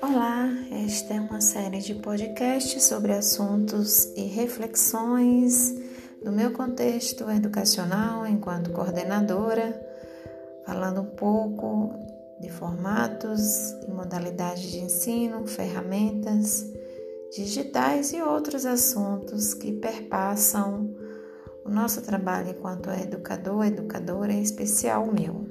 Olá, esta é uma série de podcasts sobre assuntos e reflexões do meu contexto educacional enquanto coordenadora, falando um pouco de formatos e modalidades de ensino, ferramentas digitais e outros assuntos que perpassam o nosso trabalho enquanto educador, educadora, em especial o meu.